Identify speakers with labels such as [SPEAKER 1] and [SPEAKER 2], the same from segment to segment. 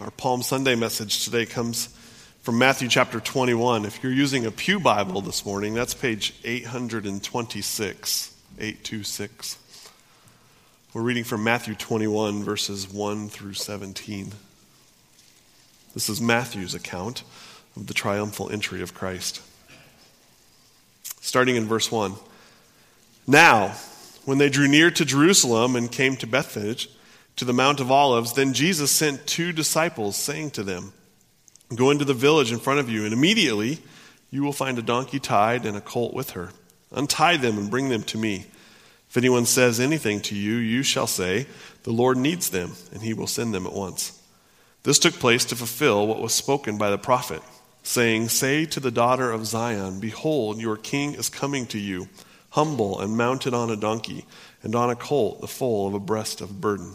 [SPEAKER 1] Our Palm Sunday message today comes from Matthew chapter 21. If you're using a Pew Bible this morning, that's page 826. 826. We're reading from Matthew 21, verses 1 through 17. This is Matthew's account of the triumphal entry of Christ. Starting in verse 1. Now, when they drew near to Jerusalem and came to Bethphage, to the Mount of Olives, then Jesus sent two disciples, saying to them, Go into the village in front of you, and immediately you will find a donkey tied and a colt with her. Untie them and bring them to me. If anyone says anything to you, you shall say, The Lord needs them, and he will send them at once. This took place to fulfill what was spoken by the prophet, saying, Say to the daughter of Zion, Behold, your king is coming to you, humble and mounted on a donkey, and on a colt, the foal of a breast of burden,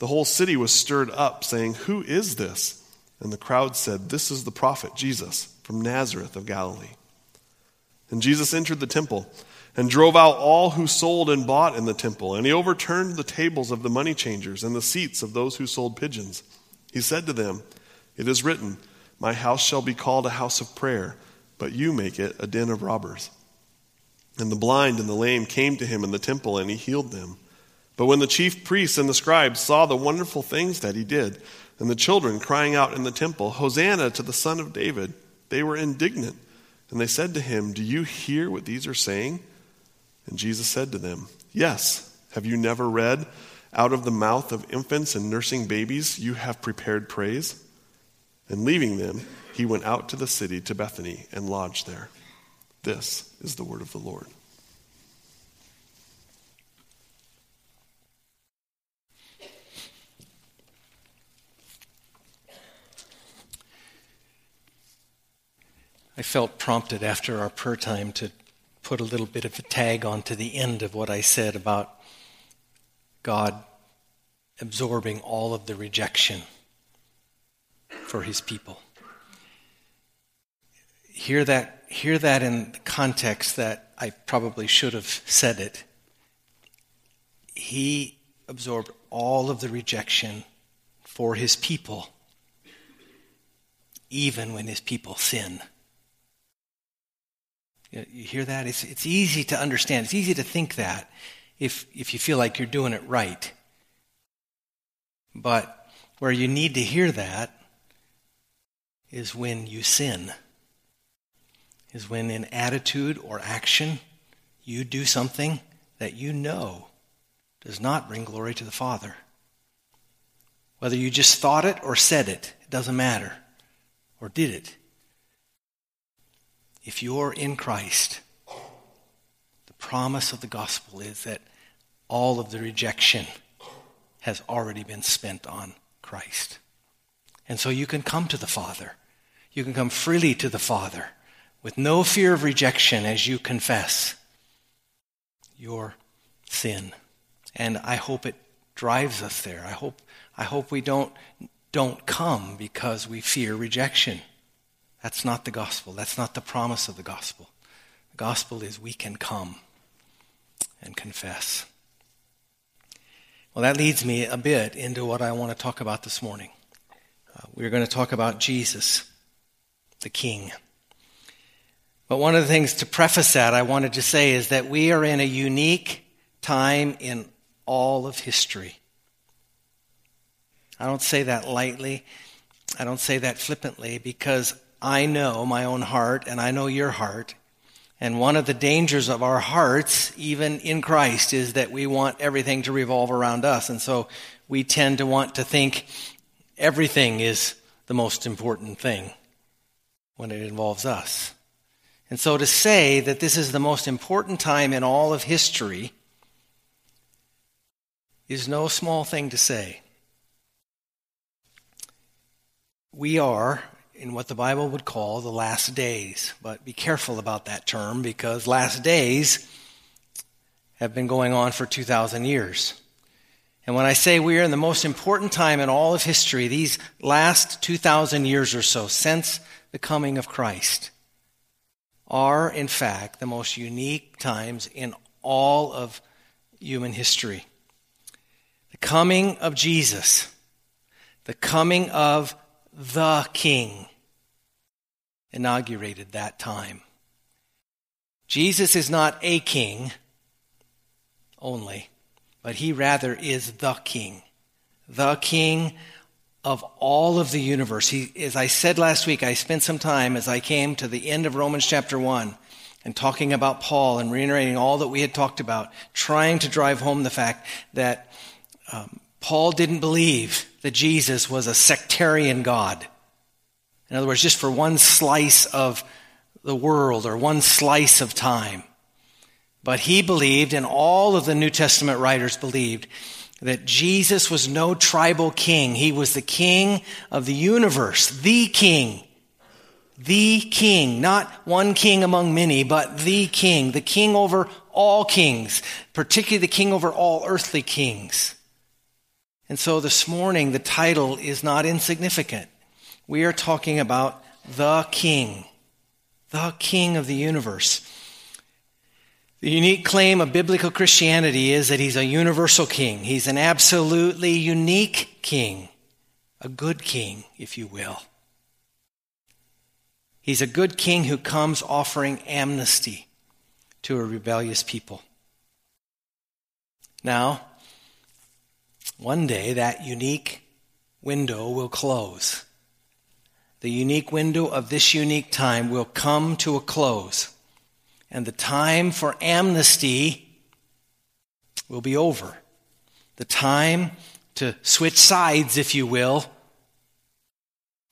[SPEAKER 1] the whole city was stirred up, saying, Who is this? And the crowd said, This is the prophet Jesus from Nazareth of Galilee. And Jesus entered the temple and drove out all who sold and bought in the temple. And he overturned the tables of the money changers and the seats of those who sold pigeons. He said to them, It is written, My house shall be called a house of prayer, but you make it a den of robbers. And the blind and the lame came to him in the temple, and he healed them. But when the chief priests and the scribes saw the wonderful things that he did, and the children crying out in the temple, Hosanna to the Son of David, they were indignant. And they said to him, Do you hear what these are saying? And Jesus said to them, Yes. Have you never read, Out of the mouth of infants and nursing babies you have prepared praise? And leaving them, he went out to the city to Bethany and lodged there. This is the word of the Lord.
[SPEAKER 2] I felt prompted after our prayer time to put a little bit of a tag onto the end of what I said about God absorbing all of the rejection for his people. Hear that, hear that in the context that I probably should have said it. He absorbed all of the rejection for his people, even when his people sin. You hear that? It's, it's easy to understand. It's easy to think that if, if you feel like you're doing it right. But where you need to hear that is when you sin, is when in attitude or action you do something that you know does not bring glory to the Father. Whether you just thought it or said it, it doesn't matter, or did it if you're in Christ, the promise of the gospel is that all of the rejection has already been spent on Christ. And so you can come to the Father. You can come freely to the Father with no fear of rejection as you confess your sin. And I hope it drives us there. I hope, I hope we don't, don't come because we fear rejection. That's not the gospel. That's not the promise of the gospel. The gospel is we can come and confess. Well, that leads me a bit into what I want to talk about this morning. Uh, we're going to talk about Jesus, the King. But one of the things to preface that I wanted to say is that we are in a unique time in all of history. I don't say that lightly. I don't say that flippantly because I know my own heart and I know your heart. And one of the dangers of our hearts, even in Christ, is that we want everything to revolve around us. And so we tend to want to think everything is the most important thing when it involves us. And so to say that this is the most important time in all of history is no small thing to say. We are, in what the Bible would call the last days. But be careful about that term because last days have been going on for 2,000 years. And when I say we are in the most important time in all of history, these last 2,000 years or so since the coming of Christ are, in fact, the most unique times in all of human history. The coming of Jesus, the coming of the King, inaugurated that time. Jesus is not a king only, but he rather is the king, the king of all of the universe. He, as I said last week, I spent some time as I came to the end of Romans chapter 1 and talking about Paul and reiterating all that we had talked about, trying to drive home the fact that um, Paul didn't believe that Jesus was a sectarian God. In other words, just for one slice of the world or one slice of time. But he believed, and all of the New Testament writers believed, that Jesus was no tribal king. He was the king of the universe, the king. The king, not one king among many, but the king, the king over all kings, particularly the king over all earthly kings. And so this morning, the title is not insignificant. We are talking about the king, the king of the universe. The unique claim of biblical Christianity is that he's a universal king. He's an absolutely unique king, a good king, if you will. He's a good king who comes offering amnesty to a rebellious people. Now, one day that unique window will close. The unique window of this unique time will come to a close and the time for amnesty will be over. The time to switch sides, if you will,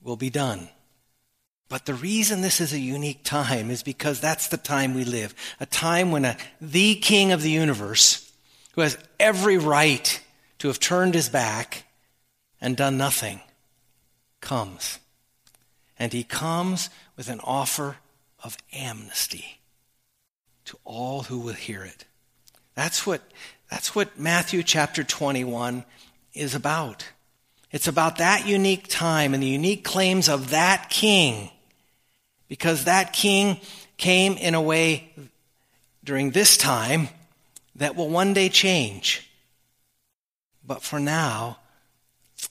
[SPEAKER 2] will be done. But the reason this is a unique time is because that's the time we live. A time when a, the king of the universe, who has every right to have turned his back and done nothing, comes. And he comes with an offer of amnesty to all who will hear it. That's what, that's what Matthew chapter 21 is about. It's about that unique time and the unique claims of that king. Because that king came in a way during this time that will one day change. But for now,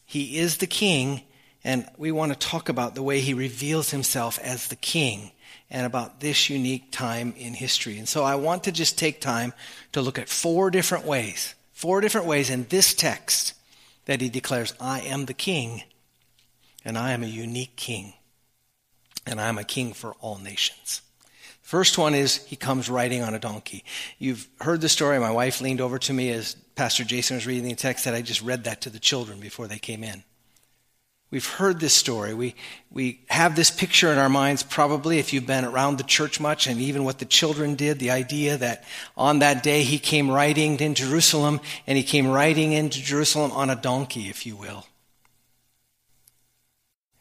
[SPEAKER 2] he is the king, and we want to talk about the way he reveals himself as the king and about this unique time in history. And so I want to just take time to look at four different ways, four different ways in this text that he declares, I am the king, and I am a unique king, and I am a king for all nations. First one is he comes riding on a donkey. You've heard the story. My wife leaned over to me as Pastor Jason was reading the text, that I just read that to the children before they came in. We've heard this story. We, we have this picture in our minds, probably, if you've been around the church much, and even what the children did, the idea that on that day he came riding in Jerusalem, and he came riding into Jerusalem on a donkey, if you will.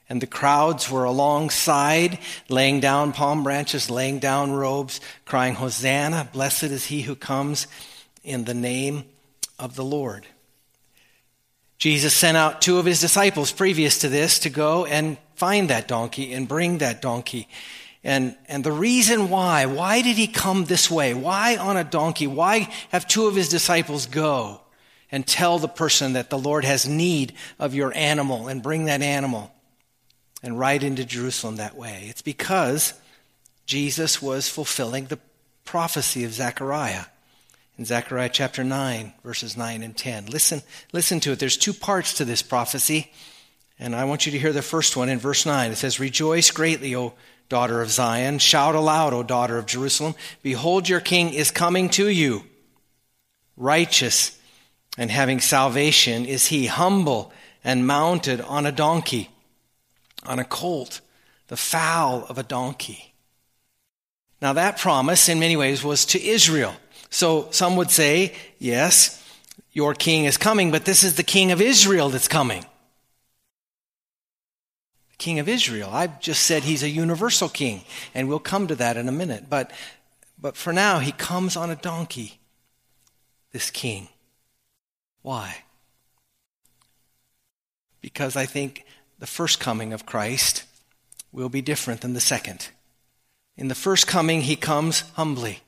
[SPEAKER 2] And the crowds were alongside, laying down palm branches, laying down robes, crying, Hosanna, blessed is he who comes in the name of the Lord. Jesus sent out two of his disciples previous to this to go and find that donkey and bring that donkey. And, and the reason why, why did he come this way? Why on a donkey? Why have two of his disciples go and tell the person that the Lord has need of your animal and bring that animal and ride into Jerusalem that way? It's because Jesus was fulfilling the prophecy of Zechariah in Zechariah chapter 9, verses 9 and 10. Listen, listen to it. There's two parts to this prophecy, and I want you to hear the first one in verse 9. It says, Rejoice greatly, O daughter of Zion. Shout aloud, O daughter of Jerusalem. Behold, your king is coming to you. Righteous and having salvation is he, humble and mounted on a donkey, on a colt, the foal of a donkey. Now, that promise, in many ways, was to Israel. So some would say, yes, your king is coming, but this is the king of Israel that's coming. The king of Israel. I've just said he's a universal king, and we'll come to that in a minute. But, but for now, he comes on a donkey, this king. Why? Because I think the first coming of Christ will be different than the second. In the first coming, he comes humbly.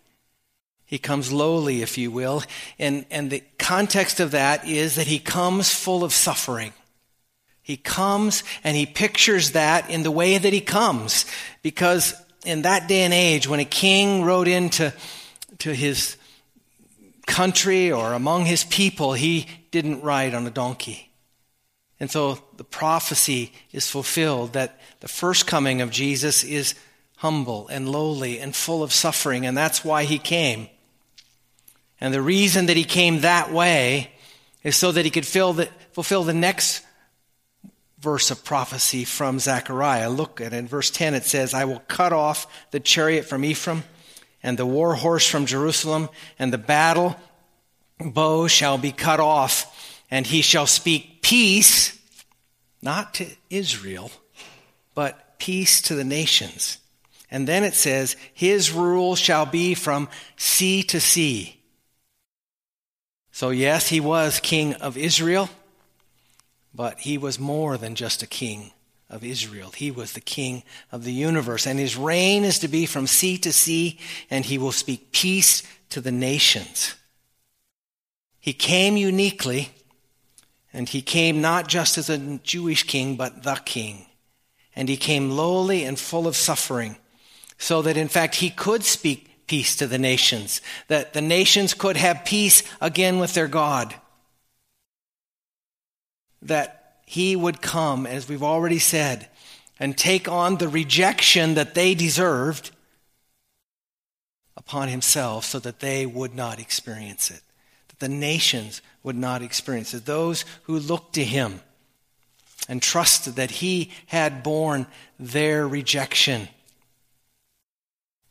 [SPEAKER 2] He comes lowly, if you will. And, and the context of that is that he comes full of suffering. He comes and he pictures that in the way that he comes. Because in that day and age, when a king rode into to his country or among his people, he didn't ride on a donkey. And so the prophecy is fulfilled that the first coming of Jesus is humble and lowly and full of suffering, and that's why he came. And the reason that he came that way is so that he could the, fulfill the next verse of prophecy from Zechariah. Look at it. In verse 10, it says, I will cut off the chariot from Ephraim and the war horse from Jerusalem, and the battle bow shall be cut off, and he shall speak peace, not to Israel, but peace to the nations. And then it says, His rule shall be from sea to sea so, yes, he was king of Israel, but he was more than just a king of Israel. He was the king of the universe, and his reign is to be from sea to sea, and he will speak peace to the nations. He came uniquely, and he came not just as a Jewish king, but the king. And he came lowly and full of suffering, so that in fact he could speak peace to the nations, that the nations could have peace again with their God. That he would come, as we've already said, and take on the rejection that they deserved upon himself so that they would not experience it, that the nations would not experience it. Those who looked to him and trusted that he had borne their rejection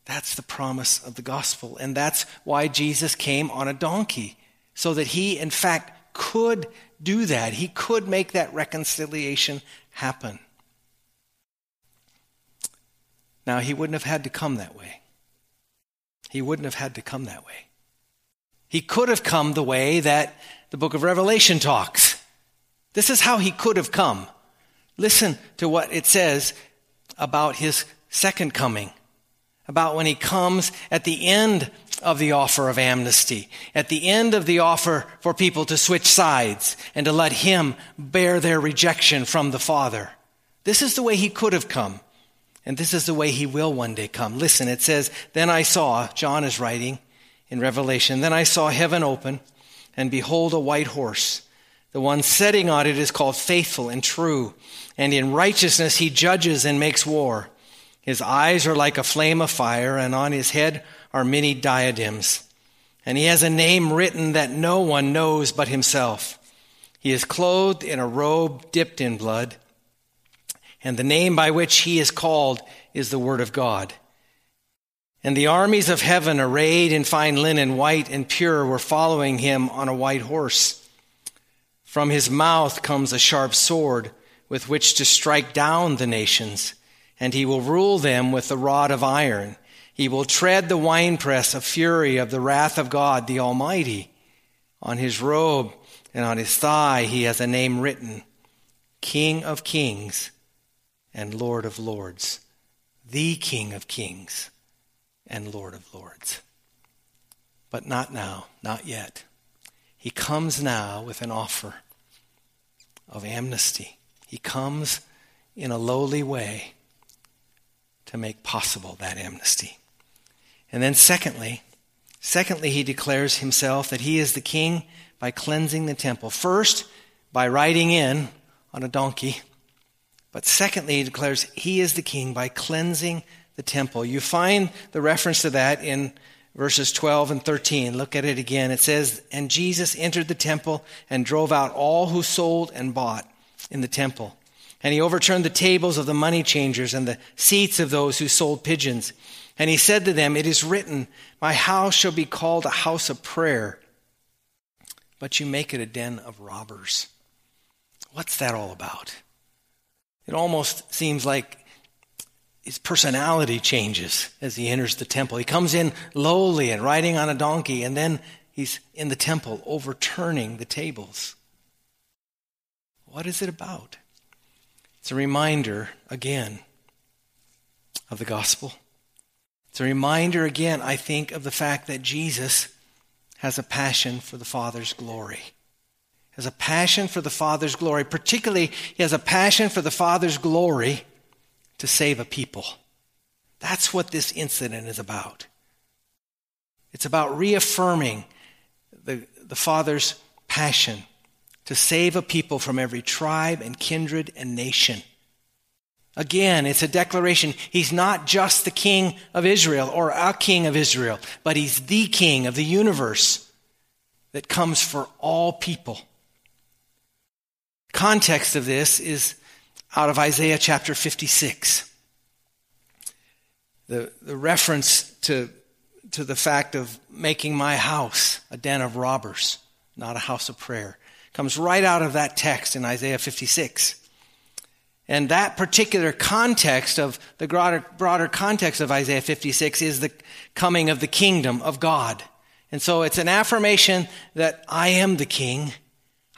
[SPEAKER 2] that's the promise of the gospel. And that's why Jesus came on a donkey, so that he, in fact, could do that. He could make that reconciliation happen. Now, he wouldn't have had to come that way. He wouldn't have had to come that way. He could have come the way that the book of Revelation talks. This is how he could have come. Listen to what it says about his second coming about when he comes at the end of the offer of amnesty, at the end of the offer for people to switch sides and to let him bear their rejection from the Father. This is the way he could have come. And this is the way he will one day come. Listen, it says, Then I saw, John is writing in Revelation, then I saw heaven open, and behold, a white horse. The one sitting on it is called faithful and true, and in righteousness he judges and makes war. His eyes are like a flame of fire, and on his head are many diadems. And he has a name written that no one knows but himself. He is clothed in a robe dipped in blood, and the name by which he is called is the Word of God. And the armies of heaven, arrayed in fine linen, white and pure, were following him on a white horse. From his mouth comes a sharp sword with which to strike down the nations and he will rule them with the rod of iron. He will tread the winepress of fury of the wrath of God the Almighty. On his robe and on his thigh he has a name written King of Kings and Lord of Lords. The King of Kings and Lord of Lords. But not now, not yet. He comes now with an offer of amnesty. He comes in a lowly way to make possible that amnesty. And then secondly, secondly he declares himself that he is the king by cleansing the temple. First, by riding in on a donkey. But secondly, he declares he is the king by cleansing the temple. You find the reference to that in verses 12 and 13. Look at it again. It says, And Jesus entered the temple and drove out all who sold and bought in the temple and he overturned the tables of the money changers and the seats of those who sold pigeons. And he said to them, It is written, My house shall be called a house of prayer, but you make it a den of robbers. What's that all about? It almost seems like his personality changes as he enters the temple. He comes in lowly and riding on a donkey, and then he's in the temple overturning the tables. What is it about? It's a reminder, again, of the gospel. It's a reminder, again, I think, of the fact that Jesus has a passion for the Father's glory. Has a passion for the Father's glory. Particularly, he has a passion for the Father's glory to save a people. That's what this incident is about. It's about reaffirming the, the Father's passion to save a people from every tribe and kindred and nation. Again, it's a declaration. He's not just the king of Israel or a king of Israel, but he's the king of the universe that comes for all people. Context of this is out of Isaiah chapter 56. The, the reference to, to the fact of making my house a den of robbers, not a house of prayer comes right out of that text in Isaiah 56. And that particular context of the broader, broader context of Isaiah 56 is the coming of the kingdom of God. And so it's an affirmation that I am the king.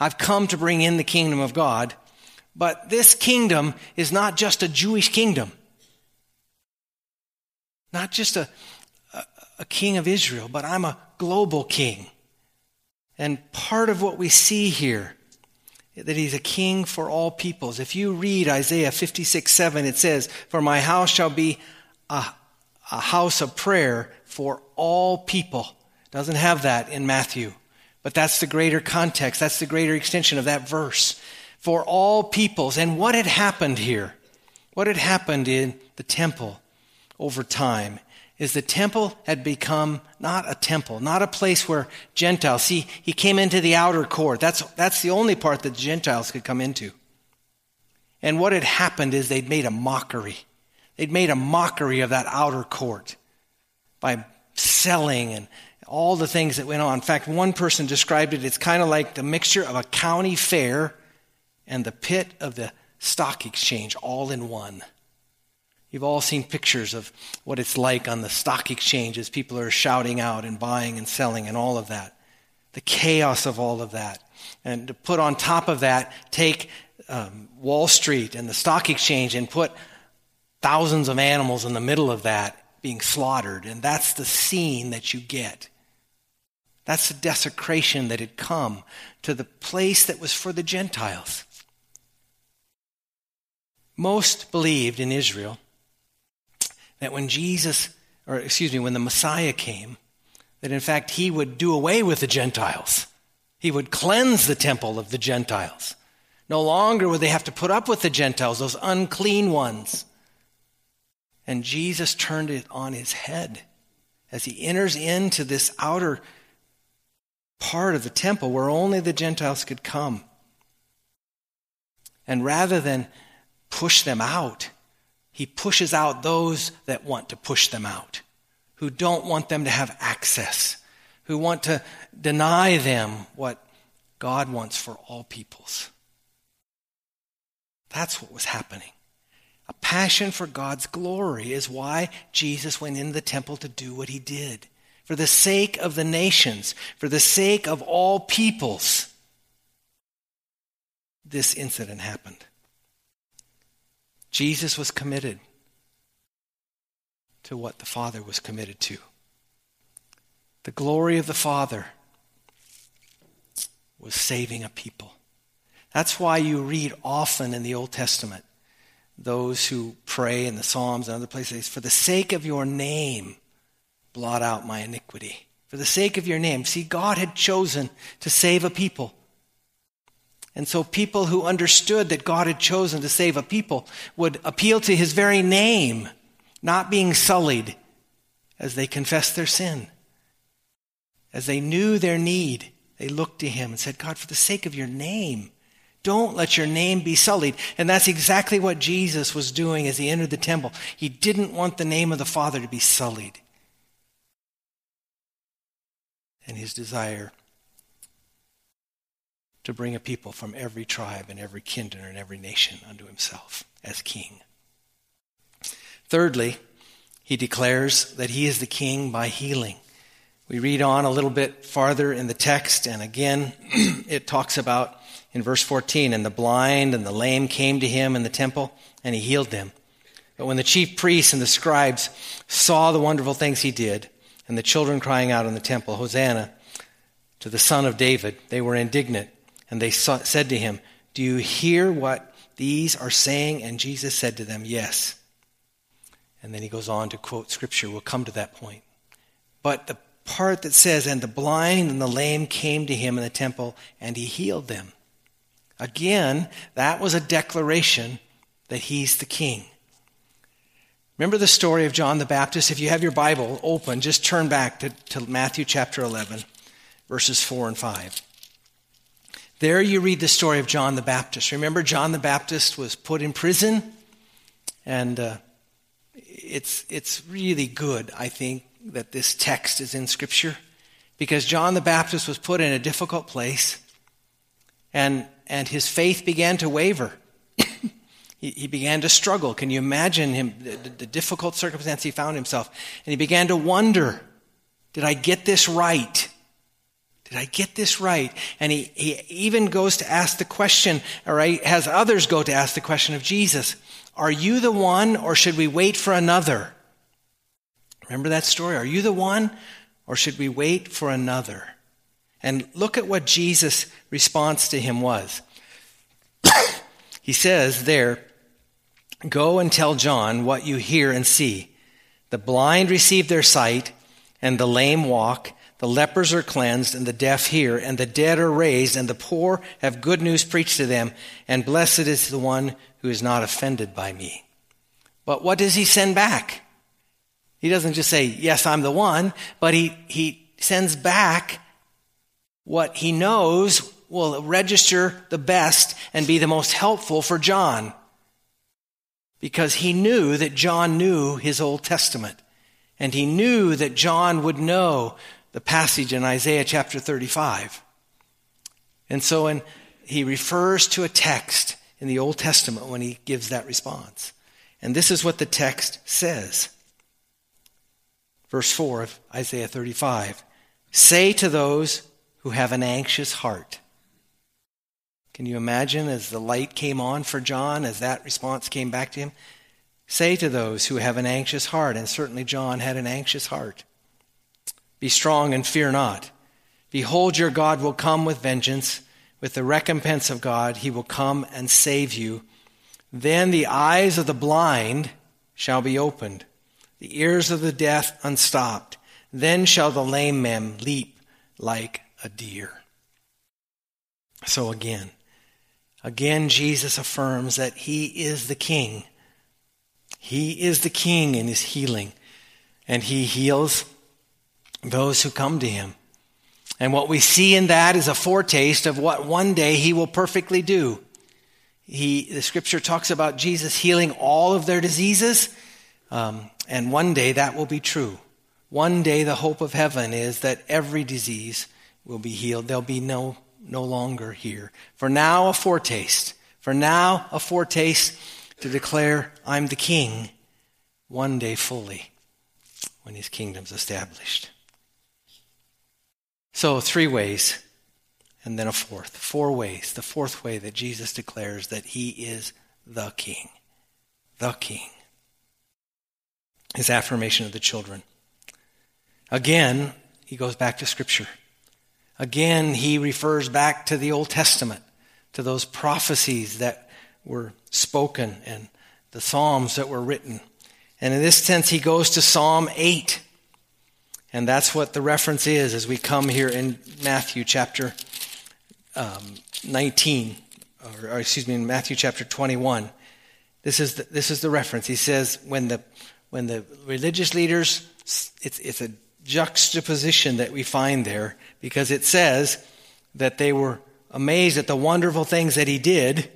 [SPEAKER 2] I've come to bring in the kingdom of God. But this kingdom is not just a Jewish kingdom, not just a, a, a king of Israel, but I'm a global king. And part of what we see here, that he's a king for all peoples. If you read Isaiah 56 7, it says, For my house shall be a, a house of prayer for all people. Doesn't have that in Matthew, but that's the greater context. That's the greater extension of that verse. For all peoples. And what had happened here? What had happened in the temple over time is the temple had become not a temple, not a place where Gentiles, see, he came into the outer court. That's, that's the only part that Gentiles could come into. And what had happened is they'd made a mockery. They'd made a mockery of that outer court by selling and all the things that went on. In fact, one person described it, it's kind of like the mixture of a county fair and the pit of the stock exchange all in one. You've all seen pictures of what it's like on the stock exchange as people are shouting out and buying and selling and all of that. The chaos of all of that. And to put on top of that, take um, Wall Street and the stock exchange and put thousands of animals in the middle of that being slaughtered. And that's the scene that you get. That's the desecration that had come to the place that was for the Gentiles. Most believed in Israel that when Jesus, or excuse me, when the Messiah came, that in fact he would do away with the Gentiles. He would cleanse the temple of the Gentiles. No longer would they have to put up with the Gentiles, those unclean ones. And Jesus turned it on his head as he enters into this outer part of the temple where only the Gentiles could come. And rather than push them out, he pushes out those that want to push them out, who don't want them to have access, who want to deny them what God wants for all peoples. That's what was happening. A passion for God's glory is why Jesus went into the temple to do what he did. For the sake of the nations, for the sake of all peoples, this incident happened. Jesus was committed to what the Father was committed to. The glory of the Father was saving a people. That's why you read often in the Old Testament those who pray in the Psalms and other places, for the sake of your name, blot out my iniquity. For the sake of your name. See, God had chosen to save a people. And so people who understood that God had chosen to save a people would appeal to his very name, not being sullied as they confessed their sin. As they knew their need, they looked to him and said, God, for the sake of your name, don't let your name be sullied. And that's exactly what Jesus was doing as he entered the temple. He didn't want the name of the Father to be sullied. And his desire to bring a people from every tribe and every kindred and every nation unto himself. as king. Thirdly, he declares that he is the king by healing. We read on a little bit farther in the text, and again, it talks about in verse 14, and the blind and the lame came to him in the temple, and he healed them. But when the chief priests and the scribes saw the wonderful things he did, and the children crying out in the temple, Hosanna to the Son of David, they were indignant, and they said to him, Do you hear what these are saying? And Jesus said to them, Yes. And then he goes on to quote scripture. We'll come to that point. But the part that says, And the blind and the lame came to him in the temple, and he healed them. Again, that was a declaration that he's the king. Remember the story of John the Baptist? If you have your Bible open, just turn back to, to Matthew chapter 11, verses 4 and 5. There you read the story of John the Baptist. Remember, John the Baptist was put in prison, and uh, it's, it's really good, I think, that this text is in Scripture, because John the Baptist was put in a difficult place, and, and his faith began to waver he, he began to struggle. Can you imagine him, the, the difficult circumstance he found himself? And he began to wonder, did I get this right? Did I get this right? And he, he even goes to ask the question, all right, has others go to ask the question of Jesus, are you the one or should we wait for another? Remember that story? Are you the one or should we wait for another? And look at what Jesus' response to him was. he says there, Go and tell John what you hear and see. The blind receive their sight, and the lame walk. The lepers are cleansed, and the deaf hear, and the dead are raised, and the poor have good news preached to them, and blessed is the one who is not offended by me. But what does he send back? He doesn't just say, Yes, I'm the one, but he, he sends back what he knows will register the best and be the most helpful for John because he knew that John knew his Old Testament. And he knew that John would know the passage in Isaiah chapter 35. And so in, he refers to a text in the Old Testament when he gives that response. And this is what the text says. Verse 4 of Isaiah 35 Say to those who have an anxious heart, can you imagine as the light came on for John, as that response came back to him? Say to those who have an anxious heart, and certainly John had an anxious heart Be strong and fear not. Behold, your God will come with vengeance. With the recompense of God, he will come and save you. Then the eyes of the blind shall be opened, the ears of the deaf unstopped. Then shall the lame man leap like a deer. So again, Again, Jesus affirms that he is the king. He is the king in his healing, and he heals those who come to him. And what we see in that is a foretaste of what one day he will perfectly do. He, the scripture talks about Jesus healing all of their diseases, um, and one day that will be true. One day the hope of heaven is that every disease will be healed. There'll be no no longer here. For now, a foretaste. For now, a foretaste to declare, I'm the king, one day fully, when his kingdom's established. So, three ways, and then a fourth. Four ways. The fourth way that Jesus declares that he is the king. The king. His affirmation of the children. Again, he goes back to Scripture. Again, he refers back to the Old Testament, to those prophecies that were spoken and the Psalms that were written. And in this sense, he goes to Psalm 8. And that's what the reference is as we come here in Matthew chapter um, 19, or, or, excuse me, in Matthew chapter 21. This is the, this is the reference. He says, when the, when the religious leaders, it's, it's a juxtaposition that we find there because it says that they were amazed at the wonderful things that he did,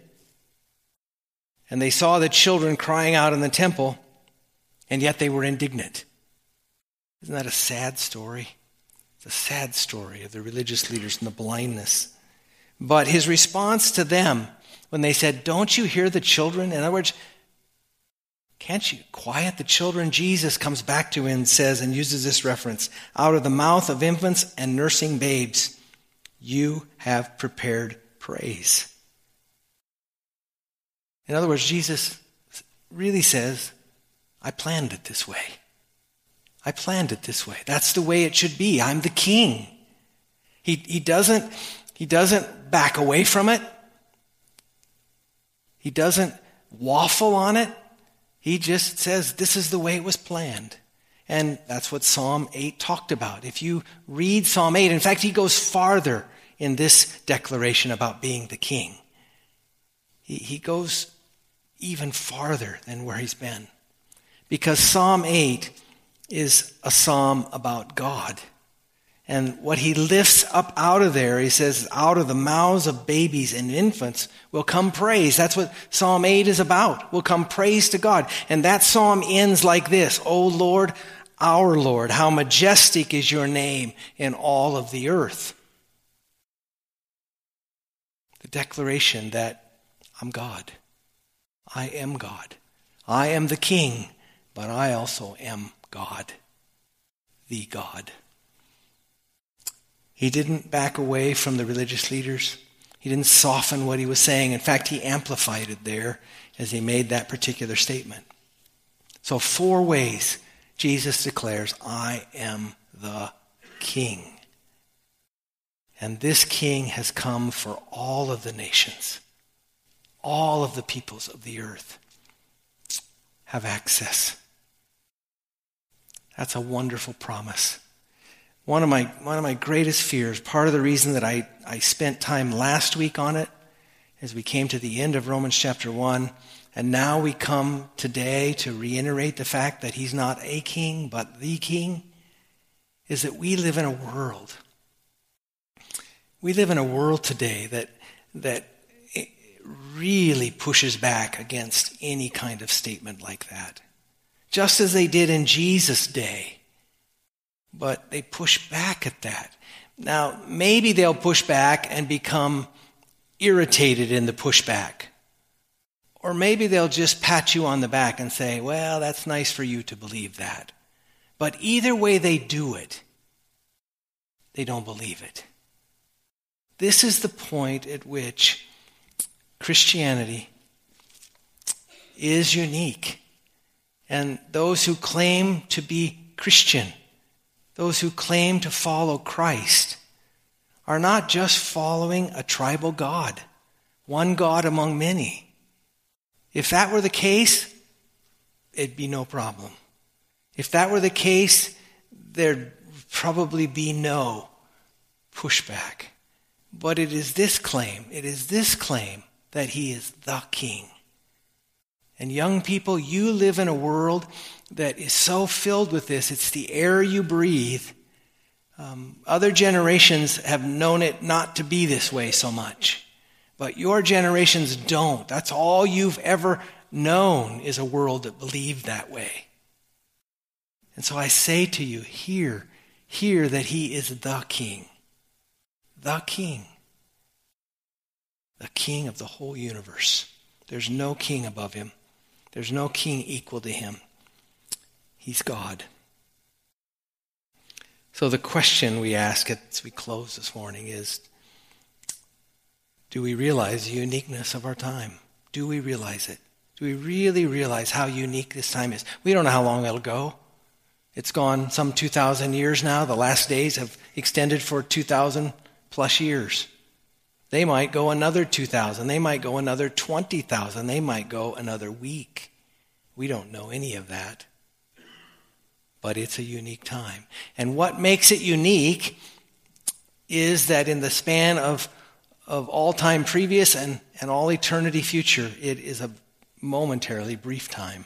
[SPEAKER 2] and they saw the children crying out in the temple, and yet they were indignant. Isn't that a sad story? It's a sad story of the religious leaders and the blindness. But his response to them when they said, Don't you hear the children? In other words, Can't you quiet the children? Jesus comes back to and says, and uses this reference out of the mouth of infants and nursing babes, you have prepared praise. In other words, Jesus really says, I planned it this way. I planned it this way. That's the way it should be. I'm the king. He, he, doesn't, he doesn't back away from it. He doesn't waffle on it. He just says, This is the way it was planned. And that's what Psalm 8 talked about. If you read Psalm 8, in fact, he goes farther in this declaration about being the king. He, he goes even farther than where he's been. Because Psalm 8 is a psalm about God. And what he lifts up out of there, he says, out of the mouths of babies and infants will come praise. That's what Psalm 8 is about. Will come praise to God. And that psalm ends like this O Lord, our Lord, how majestic is your name in all of the earth. The declaration that I'm God. I am God. I am the king, but I also am God, the God. He didn't back away from the religious leaders. He didn't soften what he was saying. In fact, he amplified it there as he made that particular statement. So, four ways Jesus declares, I am the King. And this King has come for all of the nations, all of the peoples of the earth have access. That's a wonderful promise. One of my, one of my greatest fears, part of the reason that I, I spent time last week on it, as we came to the end of Romans chapter 1, and now we come today to reiterate the fact that he's not a king, but the king, is that we live in a world. We live in a world today that, that really pushes back against any kind of statement like that. Just as they did in Jesus' day but they push back at that. Now, maybe they'll push back and become irritated in the pushback. Or maybe they'll just pat you on the back and say, well, that's nice for you to believe that. But either way they do it, they don't believe it. This is the point at which Christianity is unique. And those who claim to be Christian those who claim to follow Christ, are not just following a tribal God, one God among many. If that were the case, it'd be no problem. If that were the case, there'd probably be no pushback. But it is this claim, it is this claim that he is the king. And young people, you live in a world that is so filled with this. It's the air you breathe. Um, other generations have known it not to be this way so much. But your generations don't. That's all you've ever known is a world that believed that way. And so I say to you, hear, hear that he is the king. The king. The king of the whole universe. There's no king above him. There's no king equal to him. He's God. So the question we ask as we close this morning is do we realize the uniqueness of our time? Do we realize it? Do we really realize how unique this time is? We don't know how long it'll go. It's gone some 2,000 years now. The last days have extended for 2,000 plus years. They might go another 2,000. They might go another 20,000. They might go another week. We don't know any of that. But it's a unique time. And what makes it unique is that in the span of, of all time previous and, and all eternity future, it is a momentarily brief time.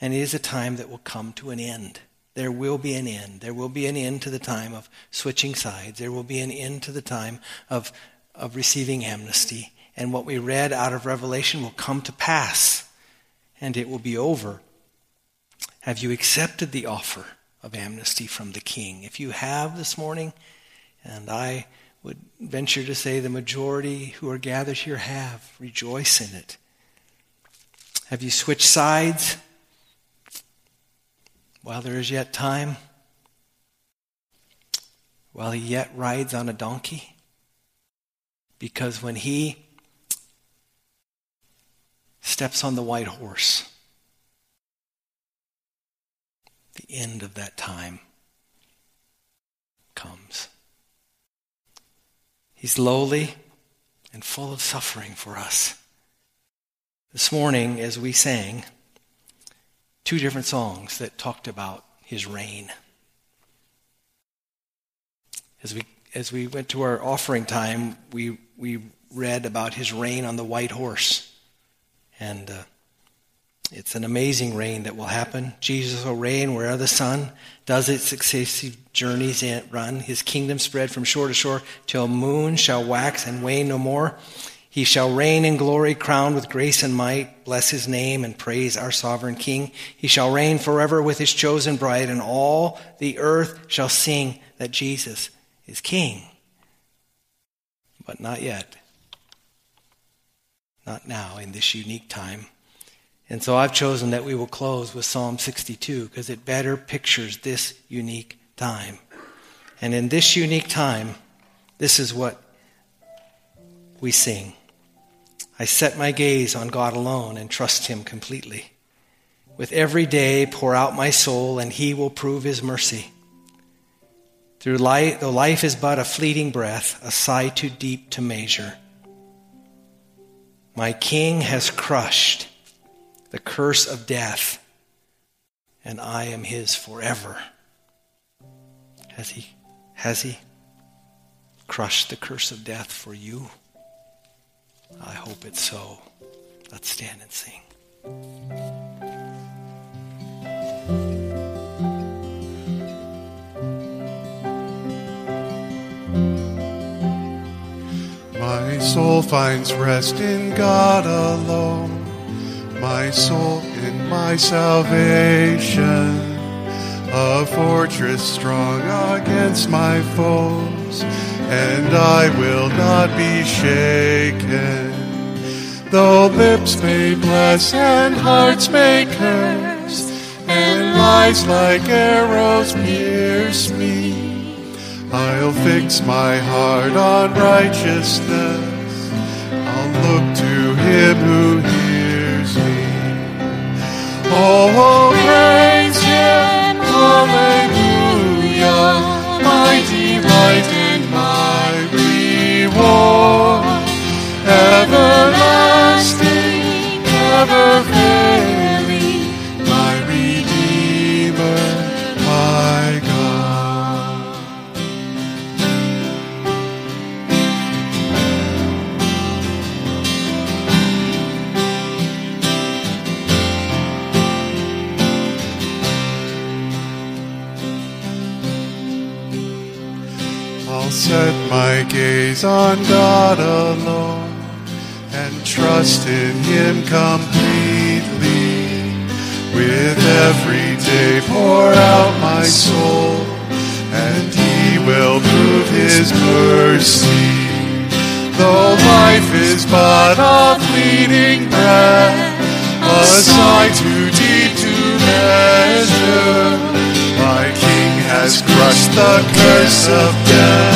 [SPEAKER 2] And it is a time that will come to an end. There will be an end. There will be an end to the time of switching sides. There will be an end to the time of of receiving amnesty. And what we read out of Revelation will come to pass, and it will be over. Have you accepted the offer of amnesty from the King? If you have this morning, and I would venture to say the majority who are gathered here have, rejoice in it. Have you switched sides while there is yet time? While he yet rides on a donkey? Because when he steps on the white horse, the end of that time comes. He's lowly and full of suffering for us. This morning, as we sang, two different songs that talked about his reign. As we, as we went to our offering time, we, we read about his reign on the white horse. And uh, it's an amazing reign that will happen. Jesus will reign wherever the sun does its successive journeys and run. His kingdom spread from shore to shore till moon shall wax and wane no more. He shall reign in glory, crowned with grace and might. Bless his name and praise our sovereign King. He shall reign forever with his chosen bride, and all the earth shall sing that Jesus is King. But not yet. Not now, in this unique time. And so I've chosen that we will close with Psalm 62 because it better pictures this unique time. And in this unique time, this is what we sing. I set my gaze on God alone and trust Him completely. With every day, pour out my soul, and He will prove His mercy. Through life, though life is but a fleeting breath, a sigh too deep to measure, my King has crushed the curse of death, and I am his forever. Has he, has he crushed the curse of death for you? I hope it's so. Let's stand and sing.
[SPEAKER 3] My soul finds rest in God alone. My soul in my salvation, a fortress strong against my foes, and I will not be shaken. Though lips may bless and hearts may curse, and lies like arrows pierce me, I'll fix my heart on righteousness. I'll look to him who hears me. Oh, oh praise Him, Hallelujah, my delight and my reward, everlasting, ever failing, my gaze on God alone and trust in Him completely. With every day pour out my soul, and He will prove His mercy. Though life is but a fleeting breath, a sigh too deep to measure, my King has crushed the curse of death,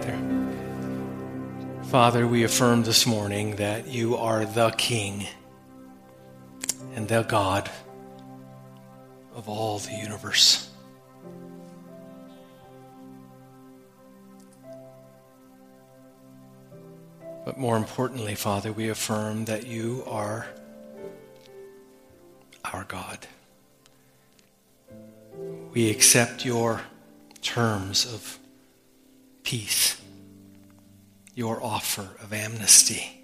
[SPEAKER 2] Together. Father, we affirm this morning that you are the King and the God of all the universe. But more importantly, Father, we affirm that you are our God. We accept your terms of peace, your offer of amnesty.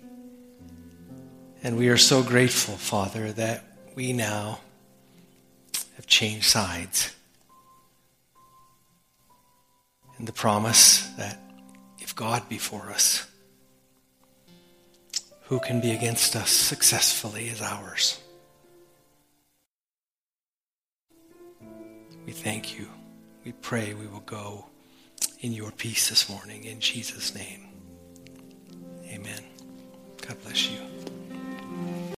[SPEAKER 2] And we are so grateful, Father, that we now have changed sides. And the promise that if God be for us, who can be against us successfully is ours. We thank you. We pray we will go in your peace this morning. In Jesus' name, amen. God bless you.